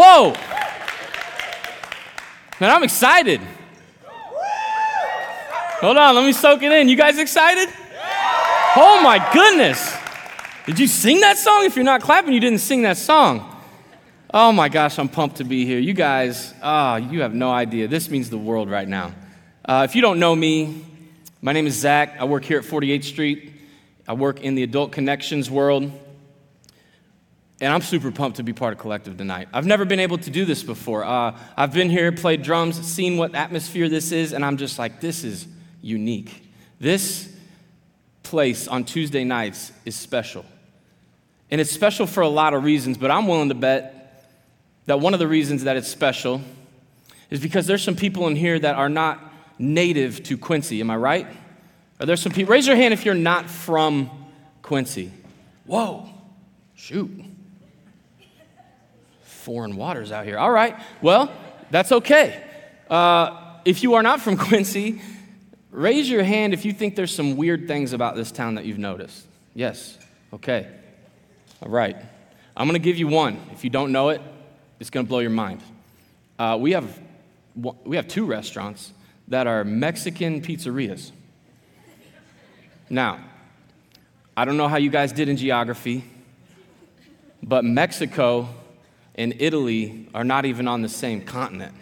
Whoa! Man, I'm excited. Hold on, let me soak it in. You guys excited? Oh my goodness. Did you sing that song? If you're not clapping, you didn't sing that song. Oh my gosh, I'm pumped to be here. You guys, ah, oh, you have no idea. This means the world right now. Uh, if you don't know me, my name is Zach. I work here at 48th Street. I work in the adult connections world. And I'm super pumped to be part of Collective tonight. I've never been able to do this before. Uh, I've been here, played drums, seen what atmosphere this is, and I'm just like, this is unique. This place on Tuesday nights is special. And it's special for a lot of reasons, but I'm willing to bet that one of the reasons that it's special is because there's some people in here that are not native to Quincy. Am I right? Are there some people? Raise your hand if you're not from Quincy. Whoa, shoot foreign waters out here. All right, well, that's okay. Uh, if you are not from Quincy, raise your hand if you think there's some weird things about this town that you've noticed. Yes, okay. All right. I'm going to give you one. If you don't know it, it's going to blow your mind. Uh, we, have, we have two restaurants that are Mexican pizzerias. Now, I don't know how you guys did in geography, but Mexico and Italy are not even on the same continent.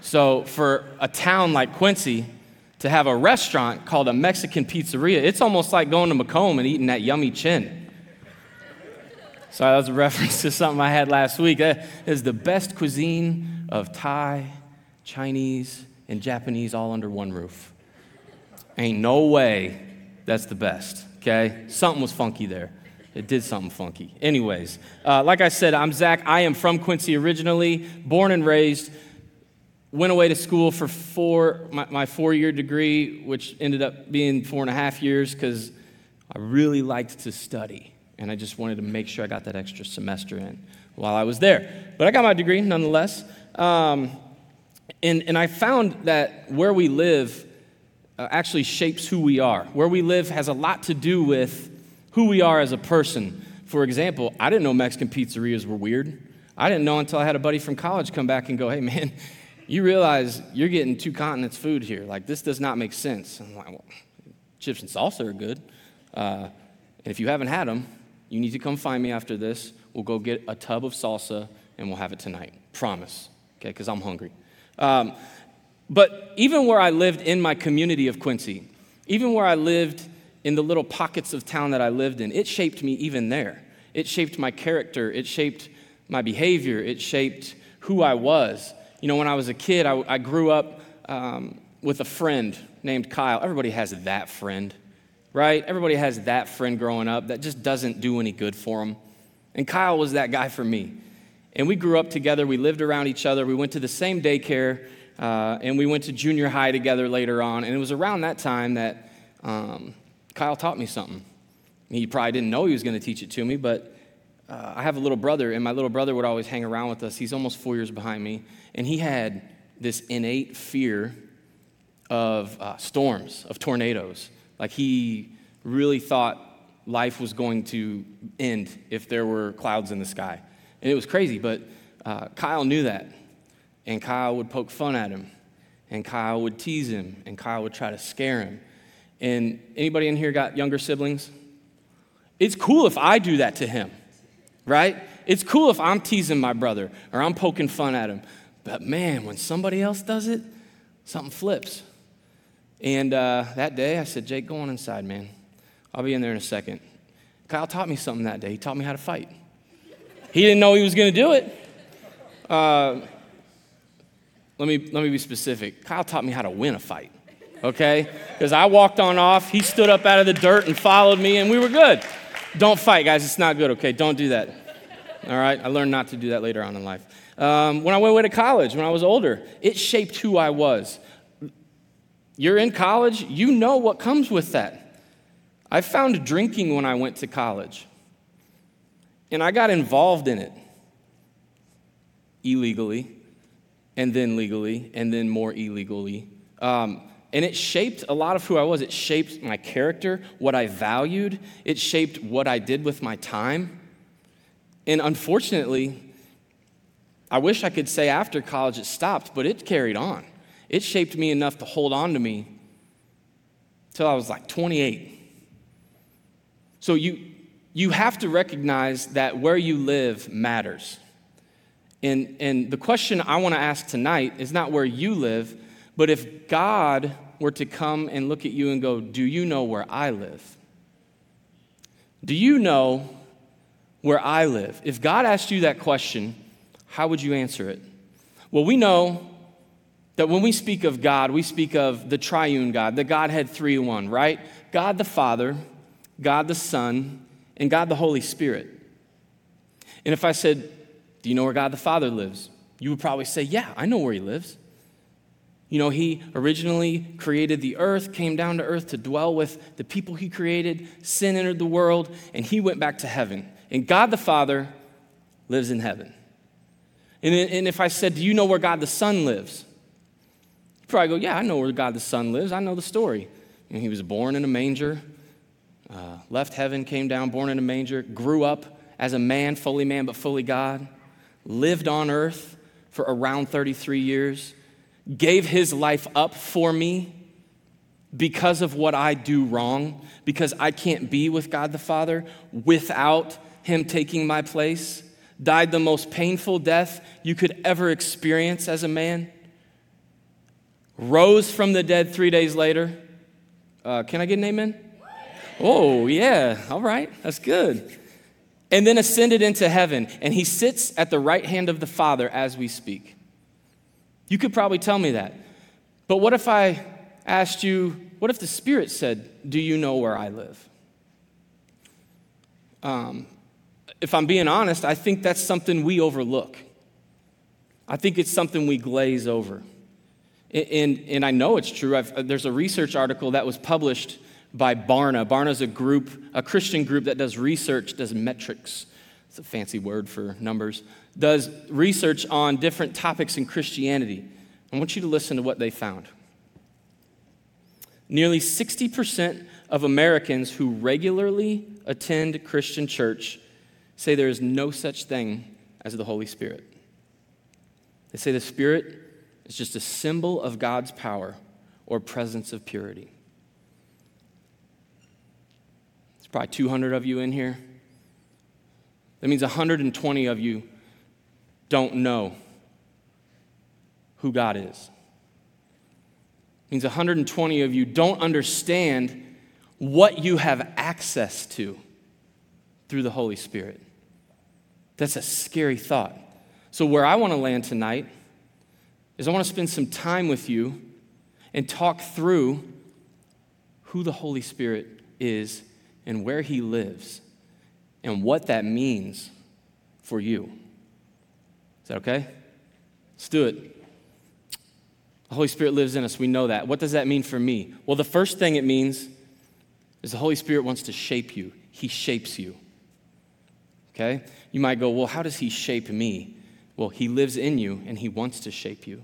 So, for a town like Quincy to have a restaurant called a Mexican pizzeria, it's almost like going to Macomb and eating that yummy chin. So, that was a reference to something I had last week. That is the best cuisine of Thai, Chinese, and Japanese all under one roof. Ain't no way that's the best, okay? Something was funky there. It did something funky. Anyways, uh, like I said, I'm Zach. I am from Quincy originally, born and raised. Went away to school for four, my, my four year degree, which ended up being four and a half years because I really liked to study. And I just wanted to make sure I got that extra semester in while I was there. But I got my degree nonetheless. Um, and, and I found that where we live uh, actually shapes who we are. Where we live has a lot to do with who we are as a person. For example, I didn't know Mexican pizzerias were weird. I didn't know until I had a buddy from college come back and go, hey, man, you realize you're getting two continents food here. Like, this does not make sense. I'm like, well, chips and salsa are good. Uh, and if you haven't had them, you need to come find me after this. We'll go get a tub of salsa and we'll have it tonight. Promise. Okay, because I'm hungry. Um, but even where I lived in my community of Quincy, even where I lived in the little pockets of town that I lived in, it shaped me even there. It shaped my character, it shaped my behavior, it shaped who I was. You know, when I was a kid, I, I grew up um, with a friend named Kyle. Everybody has that friend, right? Everybody has that friend growing up that just doesn't do any good for them. And Kyle was that guy for me. And we grew up together, we lived around each other, we went to the same daycare, uh, and we went to junior high together later on. And it was around that time that um, Kyle taught me something. He probably didn't know he was going to teach it to me, but uh, I have a little brother, and my little brother would always hang around with us. He's almost four years behind me, and he had this innate fear of uh, storms, of tornadoes. Like he really thought life was going to end if there were clouds in the sky. And it was crazy, but uh, Kyle knew that. And Kyle would poke fun at him, and Kyle would tease him, and Kyle would try to scare him. And anybody in here got younger siblings? It's cool if I do that to him, right? It's cool if I'm teasing my brother or I'm poking fun at him. But man, when somebody else does it, something flips. And uh, that day I said, Jake, go on inside, man. I'll be in there in a second. Kyle taught me something that day. He taught me how to fight. He didn't know he was going to do it. Uh, let, me, let me be specific. Kyle taught me how to win a fight okay? Because I walked on off, he stood up out of the dirt and followed me, and we were good. Don't fight, guys. It's not good, okay? Don't do that. All right? I learned not to do that later on in life. Um, when I went away to college, when I was older, it shaped who I was. You're in college, you know what comes with that. I found drinking when I went to college, and I got involved in it illegally, and then legally, and then more illegally. Um, and it shaped a lot of who I was. It shaped my character, what I valued. It shaped what I did with my time. And unfortunately, I wish I could say after college it stopped, but it carried on. It shaped me enough to hold on to me till I was like 28. So you, you have to recognize that where you live matters. And, and the question I want to ask tonight is not where you live, but if God were to come and look at you and go, Do you know where I live? Do you know where I live? If God asked you that question, how would you answer it? Well, we know that when we speak of God, we speak of the triune God, the Godhead three in one, right? God the Father, God the Son, and God the Holy Spirit. And if I said, Do you know where God the Father lives? You would probably say, Yeah, I know where he lives. You know, he originally created the earth, came down to earth to dwell with the people he created. Sin entered the world, and he went back to heaven. And God the Father lives in heaven. And, and if I said, Do you know where God the Son lives? You'd probably go, Yeah, I know where God the Son lives. I know the story. And he was born in a manger, uh, left heaven, came down, born in a manger, grew up as a man, fully man, but fully God, lived on earth for around 33 years gave his life up for me because of what I do wrong, because I can't be with God the Father without him taking my place, died the most painful death you could ever experience as a man, rose from the dead three days later. Uh, can I get an amen? Oh, yeah, all right, that's good. And then ascended into heaven, and he sits at the right hand of the Father as we speak. You could probably tell me that. But what if I asked you, what if the Spirit said, Do you know where I live? Um, if I'm being honest, I think that's something we overlook. I think it's something we glaze over. And, and I know it's true. I've, there's a research article that was published by Barna. Barna is a group, a Christian group that does research, does metrics. It's a fancy word for numbers does research on different topics in Christianity. I want you to listen to what they found. Nearly 60% of Americans who regularly attend Christian church say there is no such thing as the Holy Spirit. They say the Spirit is just a symbol of God's power or presence of purity. There's probably 200 of you in here. That means 120 of you don't know who God is. It means 120 of you don't understand what you have access to through the Holy Spirit. That's a scary thought. So, where I want to land tonight is I want to spend some time with you and talk through who the Holy Spirit is and where He lives and what that means for you. Is that okay? Let's do it. The Holy Spirit lives in us. We know that. What does that mean for me? Well, the first thing it means is the Holy Spirit wants to shape you, He shapes you. Okay? You might go, well, how does He shape me? Well, He lives in you and He wants to shape you.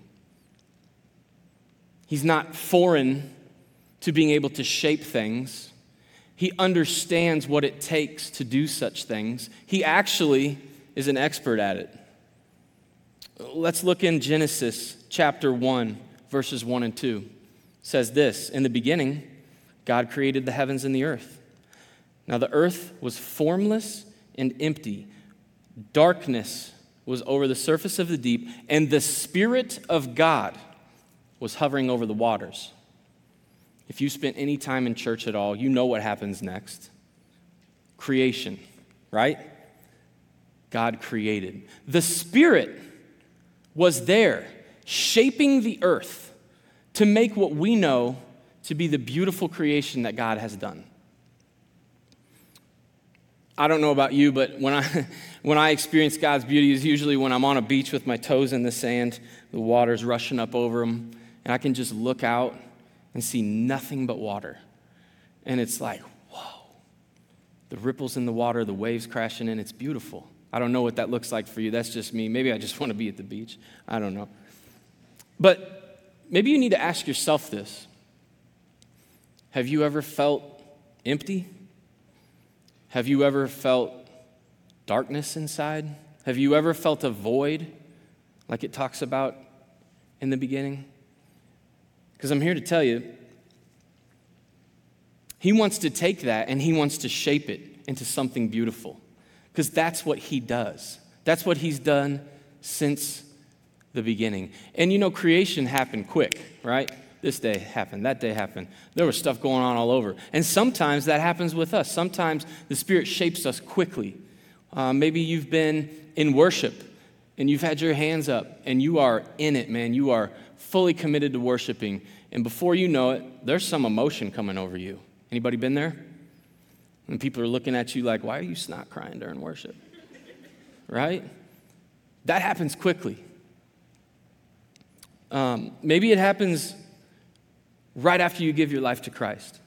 He's not foreign to being able to shape things. He understands what it takes to do such things. He actually is an expert at it. Let's look in Genesis chapter 1, verses 1 and 2. It says this In the beginning, God created the heavens and the earth. Now the earth was formless and empty. Darkness was over the surface of the deep, and the Spirit of God was hovering over the waters. If you spent any time in church at all, you know what happens next creation, right? God created. The Spirit was there, shaping the earth to make what we know to be the beautiful creation that God has done. I don't know about you, but when I, when I experience God's beauty is usually when I'm on a beach with my toes in the sand, the water's rushing up over them, and I can just look out and see nothing but water. And it's like, whoa. The ripples in the water, the waves crashing in, it's beautiful. I don't know what that looks like for you. That's just me. Maybe I just want to be at the beach. I don't know. But maybe you need to ask yourself this Have you ever felt empty? Have you ever felt darkness inside? Have you ever felt a void like it talks about in the beginning? Because I'm here to tell you, He wants to take that and He wants to shape it into something beautiful. Because that's what He does. That's what He's done since the beginning. And you know, creation happened quick, right? This day happened, that day happened. There was stuff going on all over. And sometimes that happens with us. Sometimes the Spirit shapes us quickly. Uh, maybe you've been in worship and you've had your hands up and you are in it, man. You are fully committed to worshiping. And before you know it, there's some emotion coming over you. Anybody been there? And people are looking at you like, why are you snot crying during worship? right? That happens quickly. Um, maybe it happens right after you give your life to Christ.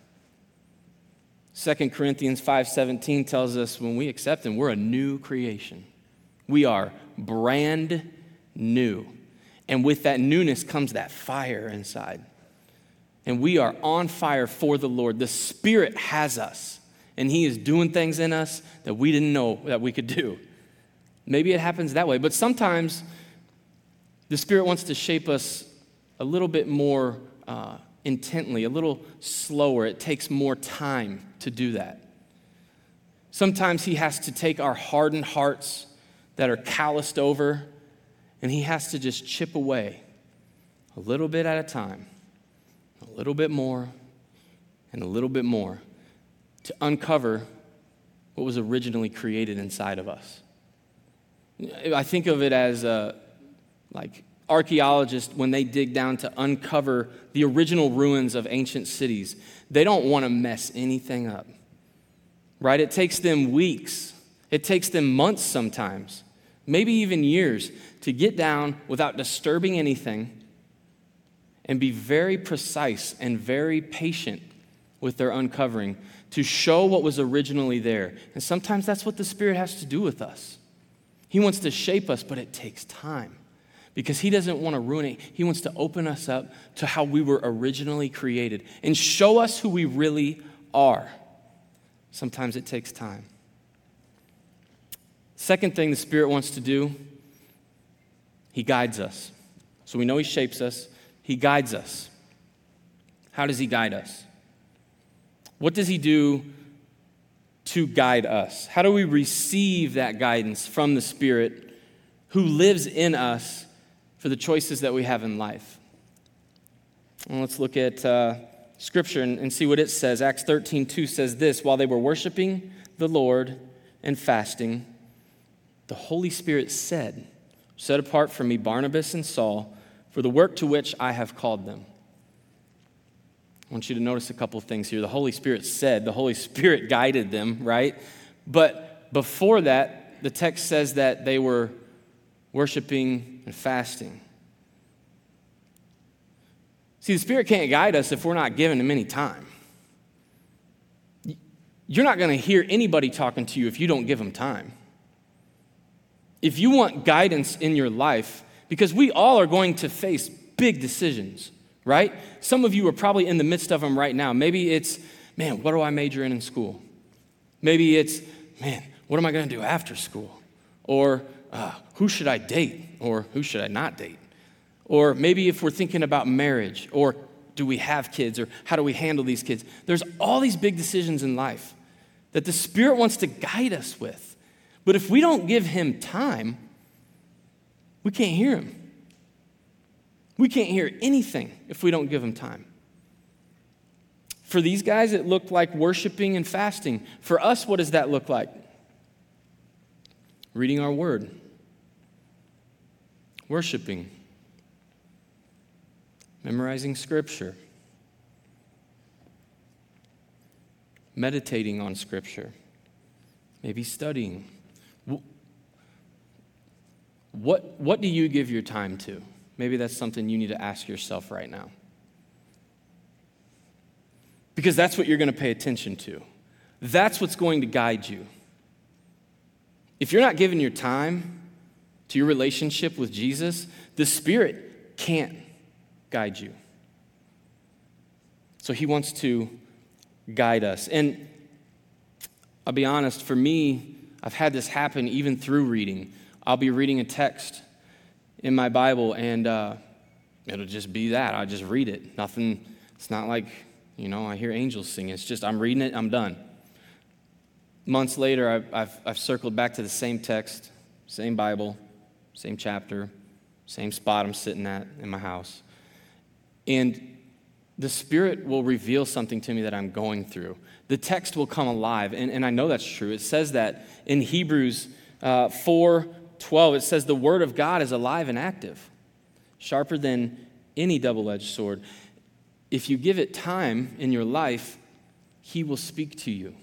2 Corinthians 5:17 tells us when we accept him, we're a new creation. We are brand new. And with that newness comes that fire inside. And we are on fire for the Lord. The Spirit has us, and He is doing things in us that we didn't know that we could do. Maybe it happens that way, but sometimes the Spirit wants to shape us a little bit more uh, intently, a little slower. It takes more time to do that. Sometimes He has to take our hardened hearts that are calloused over, and He has to just chip away a little bit at a time, a little bit more, and a little bit more to uncover what was originally created inside of us. I think of it as uh, like archaeologists, when they dig down to uncover the original ruins of ancient cities, they don't want to mess anything up. Right? It takes them weeks, it takes them months sometimes, maybe even years, to get down without disturbing anything and be very precise and very patient with their uncovering to show what was originally there. And sometimes that's what the Spirit has to do with us. He wants to shape us, but it takes time because He doesn't want to ruin it. He wants to open us up to how we were originally created and show us who we really are. Sometimes it takes time. Second thing the Spirit wants to do, He guides us. So we know He shapes us, He guides us. How does He guide us? What does He do to guide us? How do we receive that guidance from the Spirit who lives in us for the choices that we have in life? Let's look at uh, Scripture and, and see what it says. Acts 13 2 says this While they were worshiping the Lord and fasting, the Holy Spirit said, Set apart for me Barnabas and Saul for the work to which I have called them. I want you to notice a couple things here. The Holy Spirit said, the Holy Spirit guided them, right? But before that, the text says that they were worshiping and fasting. See, the Spirit can't guide us if we're not giving Him any time. You're not going to hear anybody talking to you if you don't give them time. If you want guidance in your life, because we all are going to face big decisions right? Some of you are probably in the midst of them right now. Maybe it's, man, what do I major in in school? Maybe it's, man, what am I going to do after school? Or uh, who should I date? Or who should I not date? Or maybe if we're thinking about marriage, or do we have kids, or how do we handle these kids? There's all these big decisions in life that the Spirit wants to guide us with. But if we don't give Him time, we can't hear Him. We can't hear anything if we don't give them time. For these guys, it looked like worshiping and fasting. For us, what does that look like? Reading our word, worshiping, memorizing scripture, meditating on scripture, maybe studying. What, what do you give your time to? Maybe that's something you need to ask yourself right now. Because that's what you're going to pay attention to. That's what's going to guide you. If you're not giving your time to your relationship with Jesus, the Spirit can't guide you. So He wants to guide us. And I'll be honest, for me, I've had this happen even through reading. I'll be reading a text in my Bible, and uh, it'll just be that. I just read it. Nothing, it's not like, you know, I hear angels sing. It's just, I'm reading it, I'm done. Months later, I've, I've, I've circled back to the same text, same Bible, same chapter, same spot I'm sitting at in my house. And the Spirit will reveal something to me that I'm going through. The text will come alive, and, and I know that's true. It says that in Hebrews uh, 4 12, it says, The Word of God is alive and active, sharper than any double edged sword. If you give it time in your life, He will speak to you.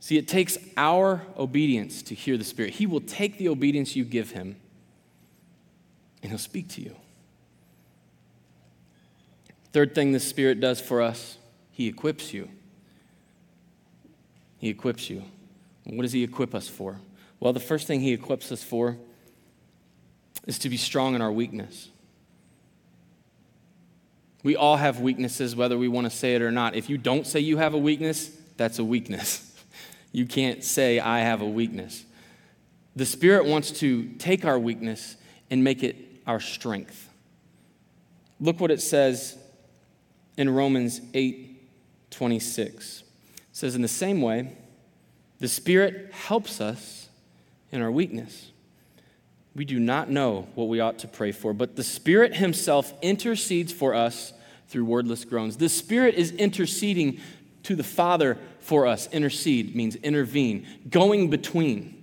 See, it takes our obedience to hear the Spirit. He will take the obedience you give Him, and He'll speak to you. Third thing the Spirit does for us, He equips you. He equips you. What does He equip us for? Well, the first thing He equips us for is to be strong in our weakness. We all have weaknesses, whether we want to say it or not. If you don't say you have a weakness, that's a weakness. You can't say, I have a weakness. The Spirit wants to take our weakness and make it our strength. Look what it says in Romans 8 26. It says, In the same way, the Spirit helps us in our weakness. We do not know what we ought to pray for, but the Spirit Himself intercedes for us through wordless groans. The Spirit is interceding to the Father for us. Intercede means intervene, going between.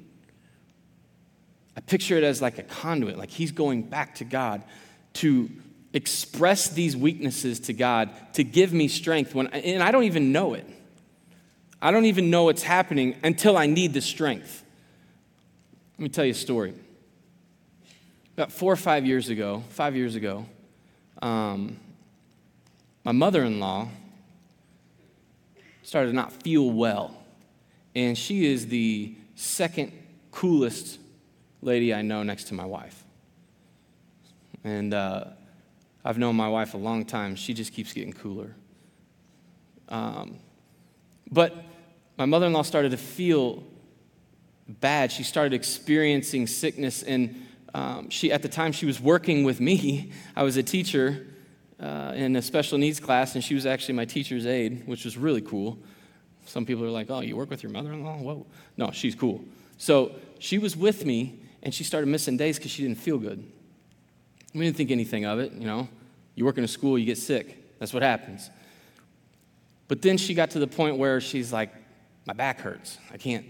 I picture it as like a conduit, like He's going back to God to express these weaknesses to God to give me strength when and I don't even know it. I don't even know what's happening until I need the strength. Let me tell you a story. About four or five years ago, five years ago, um, my mother in law started to not feel well. And she is the second coolest lady I know next to my wife. And uh, I've known my wife a long time. She just keeps getting cooler. Um, but my mother in law started to feel bad. She started experiencing sickness. And um, she, at the time, she was working with me. I was a teacher uh, in a special needs class, and she was actually my teacher's aide, which was really cool. Some people are like, oh, you work with your mother in law? Whoa. No, she's cool. So she was with me, and she started missing days because she didn't feel good. We didn't think anything of it, you know. You work in a school, you get sick. That's what happens. But then she got to the point where she's like, my back hurts. I can't,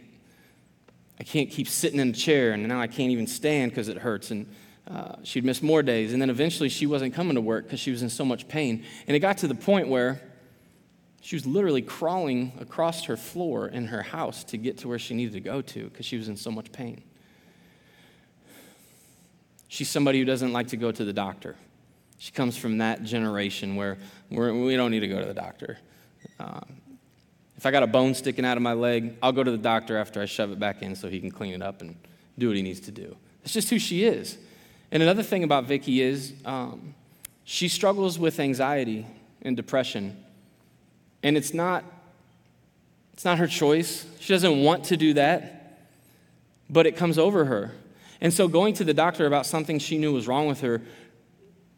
I can't keep sitting in a chair, and now I can't even stand because it hurts. And uh, she'd miss more days. And then eventually she wasn't coming to work because she was in so much pain. And it got to the point where she was literally crawling across her floor in her house to get to where she needed to go to because she was in so much pain. She's somebody who doesn't like to go to the doctor. She comes from that generation where we're, we do not need to go to the doctor. Um, if I got a bone sticking out of my leg, I'll go to the doctor after I shove it back in so he can clean it up and do what he needs to do. It's just who she is. And another thing about Vicky is um, she struggles with anxiety and depression. And it's not, it's not her choice. She doesn't want to do that, but it comes over her. And so going to the doctor about something she knew was wrong with her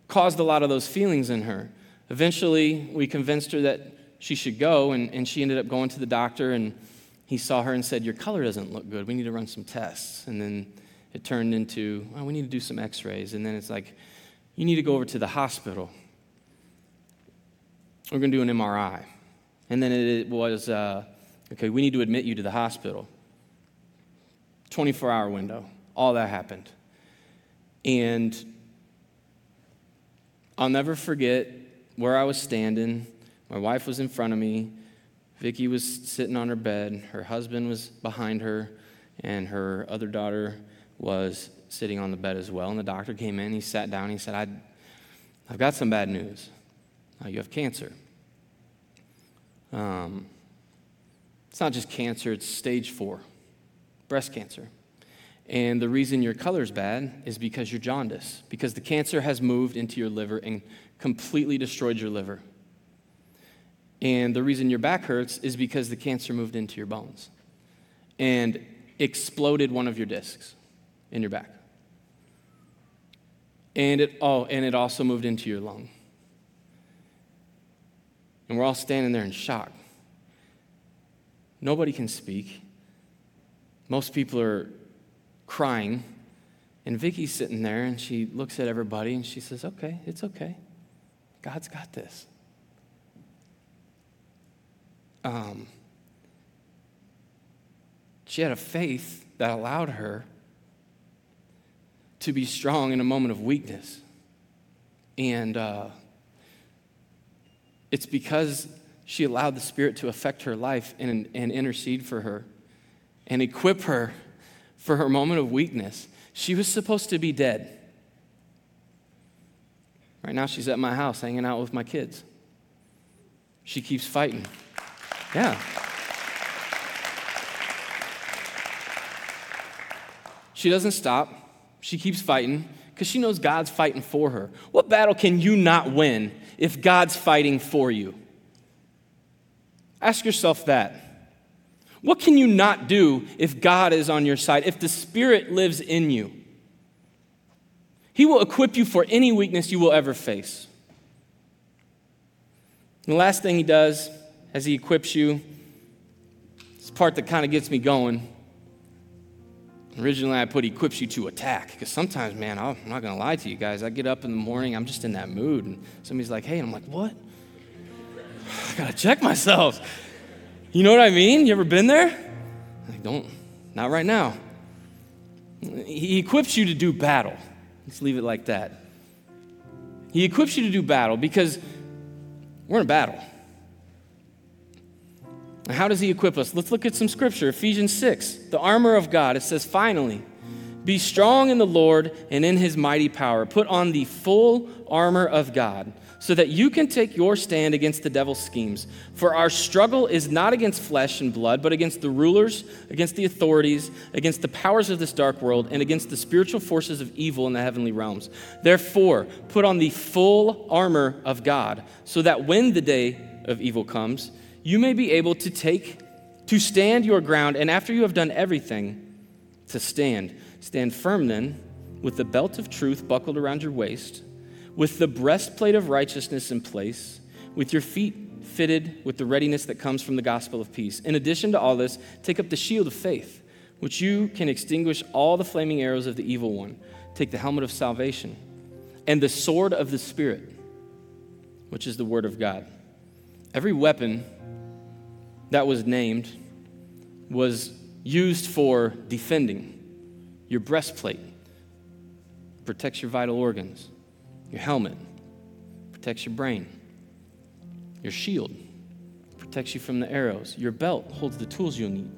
caused a lot of those feelings in her. Eventually, we convinced her that she should go, and, and she ended up going to the doctor, and he saw her and said, Your color doesn't look good. We need to run some tests. And then it turned into, oh, we need to do some x rays. And then it's like, you need to go over to the hospital. We're going to do an MRI. And then it was, uh, okay, we need to admit you to the hospital. 24 hour window. All that happened. And I'll never forget where I was standing. My wife was in front of me. Vicki was sitting on her bed. Her husband was behind her, and her other daughter was sitting on the bed as well. And the doctor came in. He sat down. He said, I, I've got some bad news. Uh, you have cancer. Um, it's not just cancer, it's stage four breast cancer. And the reason your color's bad is because you're jaundice, because the cancer has moved into your liver and completely destroyed your liver. And the reason your back hurts is because the cancer moved into your bones and exploded one of your discs in your back. And it, oh, and it also moved into your lung. And we're all standing there in shock. Nobody can speak. Most people are crying. And Vicky's sitting there and she looks at everybody and she says, Okay, it's okay. God's got this. Um, she had a faith that allowed her to be strong in a moment of weakness. And uh, it's because she allowed the Spirit to affect her life and, and intercede for her and equip her for her moment of weakness. She was supposed to be dead. Right now, she's at my house hanging out with my kids. She keeps fighting. Yeah. She doesn't stop. She keeps fighting because she knows God's fighting for her. What battle can you not win if God's fighting for you? Ask yourself that. What can you not do if God is on your side, if the Spirit lives in you? He will equip you for any weakness you will ever face. And the last thing He does as He equips you, this part that kind of gets me going. Originally, I put equips you to attack because sometimes, man, I'm not going to lie to you guys. I get up in the morning, I'm just in that mood, and somebody's like, hey, and I'm like, what? I got to check myself. You know what I mean? You ever been there? Like, don't, not right now. He equips you to do battle. Let's leave it like that. He equips you to do battle because we're in battle. How does he equip us? Let's look at some scripture. Ephesians 6, the armor of God. It says, finally, be strong in the Lord and in his mighty power. Put on the full armor of God so that you can take your stand against the devil's schemes. For our struggle is not against flesh and blood, but against the rulers, against the authorities, against the powers of this dark world, and against the spiritual forces of evil in the heavenly realms. Therefore, put on the full armor of God, so that when the day of evil comes, you may be able to take, to stand your ground, and after you have done everything, to stand. Stand firm then, with the belt of truth buckled around your waist, with the breastplate of righteousness in place, with your feet fitted with the readiness that comes from the gospel of peace. In addition to all this, take up the shield of faith, which you can extinguish all the flaming arrows of the evil one. Take the helmet of salvation and the sword of the Spirit, which is the word of God. Every weapon that was named was used for defending. Your breastplate protects your vital organs, your helmet protects your brain, your shield protects you from the arrows, your belt holds the tools you'll need.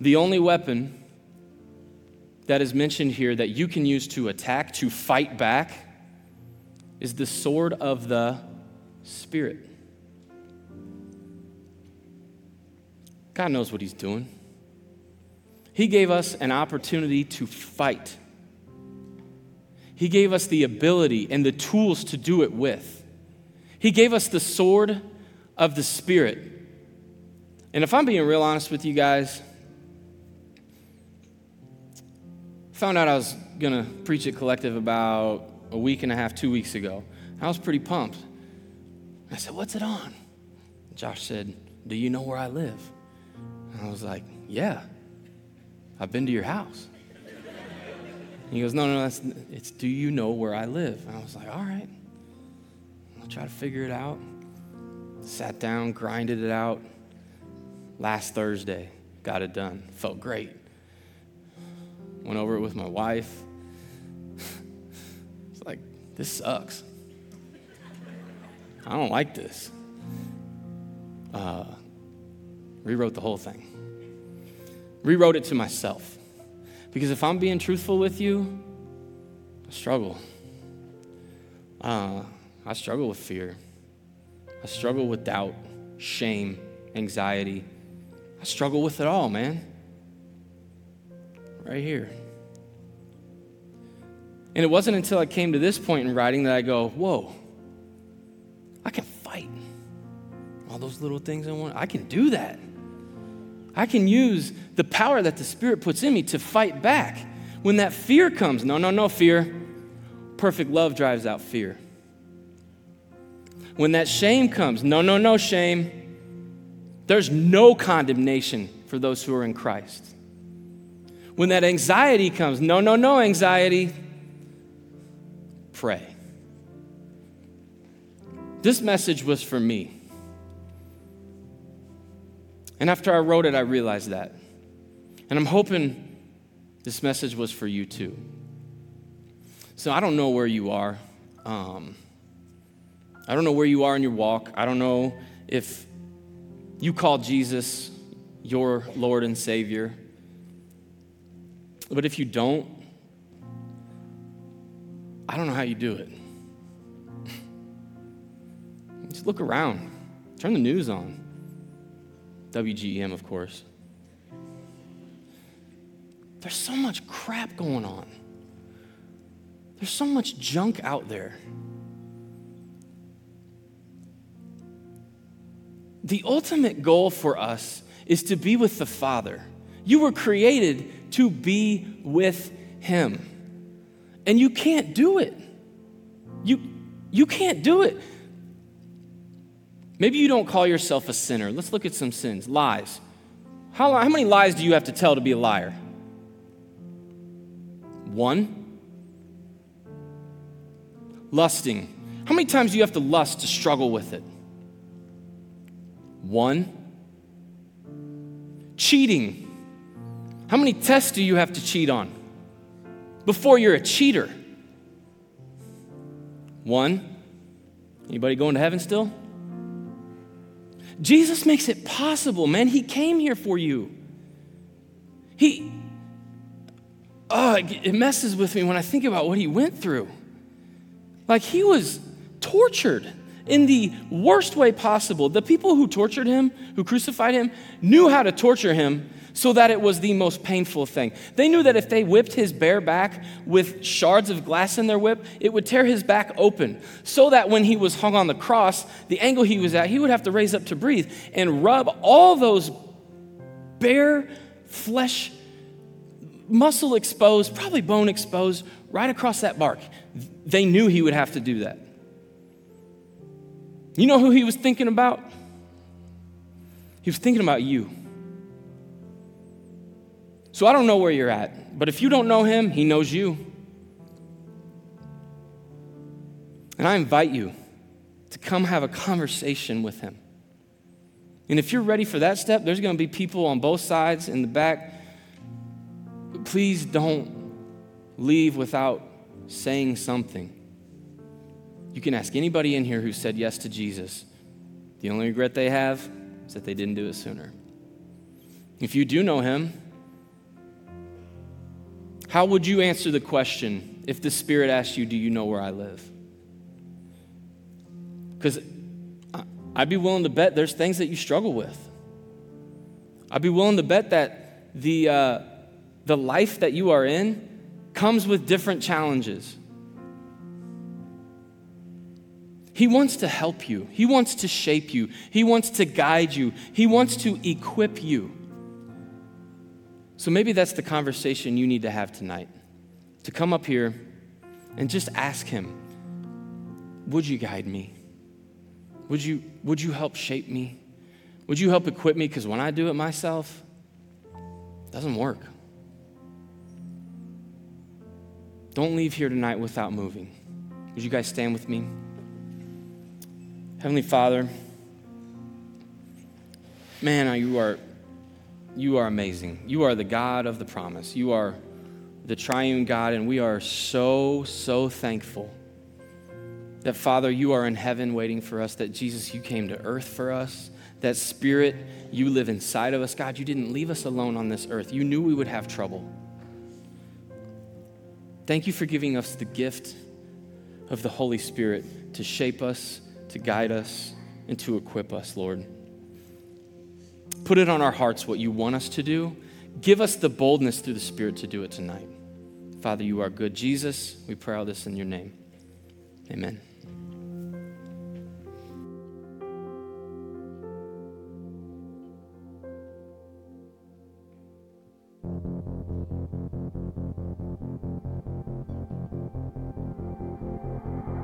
The only weapon that is mentioned here that you can use to attack, to fight back, is the sword of the Spirit. God knows what He's doing. He gave us an opportunity to fight. He gave us the ability and the tools to do it with. He gave us the sword of the Spirit. And if I'm being real honest with you guys, found out I was going to preach at Collective about a week and a half, two weeks ago. I was pretty pumped. I said, What's it on? Josh said, Do you know where I live? And I was like, Yeah, I've been to your house. he goes, No, no, that's, it's do you know where I live? And I was like, All right. I'll try to figure it out. Sat down, grinded it out. Last Thursday, got it done. Felt great. Went over it with my wife. it's like, this sucks. I don't like this. Uh, rewrote the whole thing. Rewrote it to myself. Because if I'm being truthful with you, I struggle. Uh, I struggle with fear. I struggle with doubt, shame, anxiety. I struggle with it all, man. Right here. And it wasn't until I came to this point in writing that I go, whoa, I can fight. All those little things I want, I can do that. I can use the power that the Spirit puts in me to fight back. When that fear comes, no, no, no, fear. perfect love drives out fear. When that shame comes, no, no, no shame. There's no condemnation for those who are in Christ. When that anxiety comes, no, no, no anxiety. Pray. This message was for me. And after I wrote it, I realized that. And I'm hoping this message was for you too. So I don't know where you are. Um, I don't know where you are in your walk. I don't know if you call Jesus your Lord and Savior. But if you don't, I don't know how you do it. Just look around, turn the news on. WGEM, of course. There's so much crap going on. There's so much junk out there. The ultimate goal for us is to be with the Father. You were created to be with Him. And you can't do it. You, you can't do it. Maybe you don't call yourself a sinner. Let's look at some sins. Lies. How, how many lies do you have to tell to be a liar? One. Lusting. How many times do you have to lust to struggle with it? One. Cheating. How many tests do you have to cheat on before you're a cheater? One. Anybody going to heaven still? Jesus makes it possible, man. He came here for you. He, oh, it messes with me when I think about what he went through. Like he was tortured in the worst way possible. The people who tortured him, who crucified him, knew how to torture him so that it was the most painful thing. They knew that if they whipped his bare back with shards of glass in their whip, it would tear his back open, so that when he was hung on the cross, the angle he was at, he would have to raise up to breathe and rub all those bare flesh, muscle exposed, probably bone exposed, right across that bark. They knew he would have to do that. You know who he was thinking about? He was thinking about you. So I don't know where you're at, but if you don't know him, he knows you. And I invite you to come have a conversation with him. And if you're ready for that step, there's going to be people on both sides in the back. Please don't leave without saying something. You can ask anybody in here who said yes to Jesus. The only regret they have is that they didn't do it sooner. If you do know him, how would you answer the question if the Spirit asked you, Do you know where I live? Because I'd be willing to bet there's things that you struggle with. I'd be willing to bet that the, uh, the life that you are in comes with different challenges. He wants to help you, He wants to shape you, He wants to guide you, He wants to equip you. So maybe that's the conversation you need to have tonight. To come up here and just ask Him, Would you guide me? Would you, would you help shape me? Would you help equip me? Because when I do it myself, it doesn't work. Don't leave here tonight without moving. Would you guys stand with me? Heavenly Father, man, you are you are amazing. You are the God of the promise. You are the triune God, and we are so, so thankful that, Father, you are in heaven waiting for us, that Jesus, you came to earth for us, that Spirit, you live inside of us. God, you didn't leave us alone on this earth. You knew we would have trouble. Thank you for giving us the gift of the Holy Spirit to shape us, to guide us, and to equip us, Lord. Put it on our hearts what you want us to do. Give us the boldness through the Spirit to do it tonight. Father, you are good. Jesus, we pray all this in your name. Amen.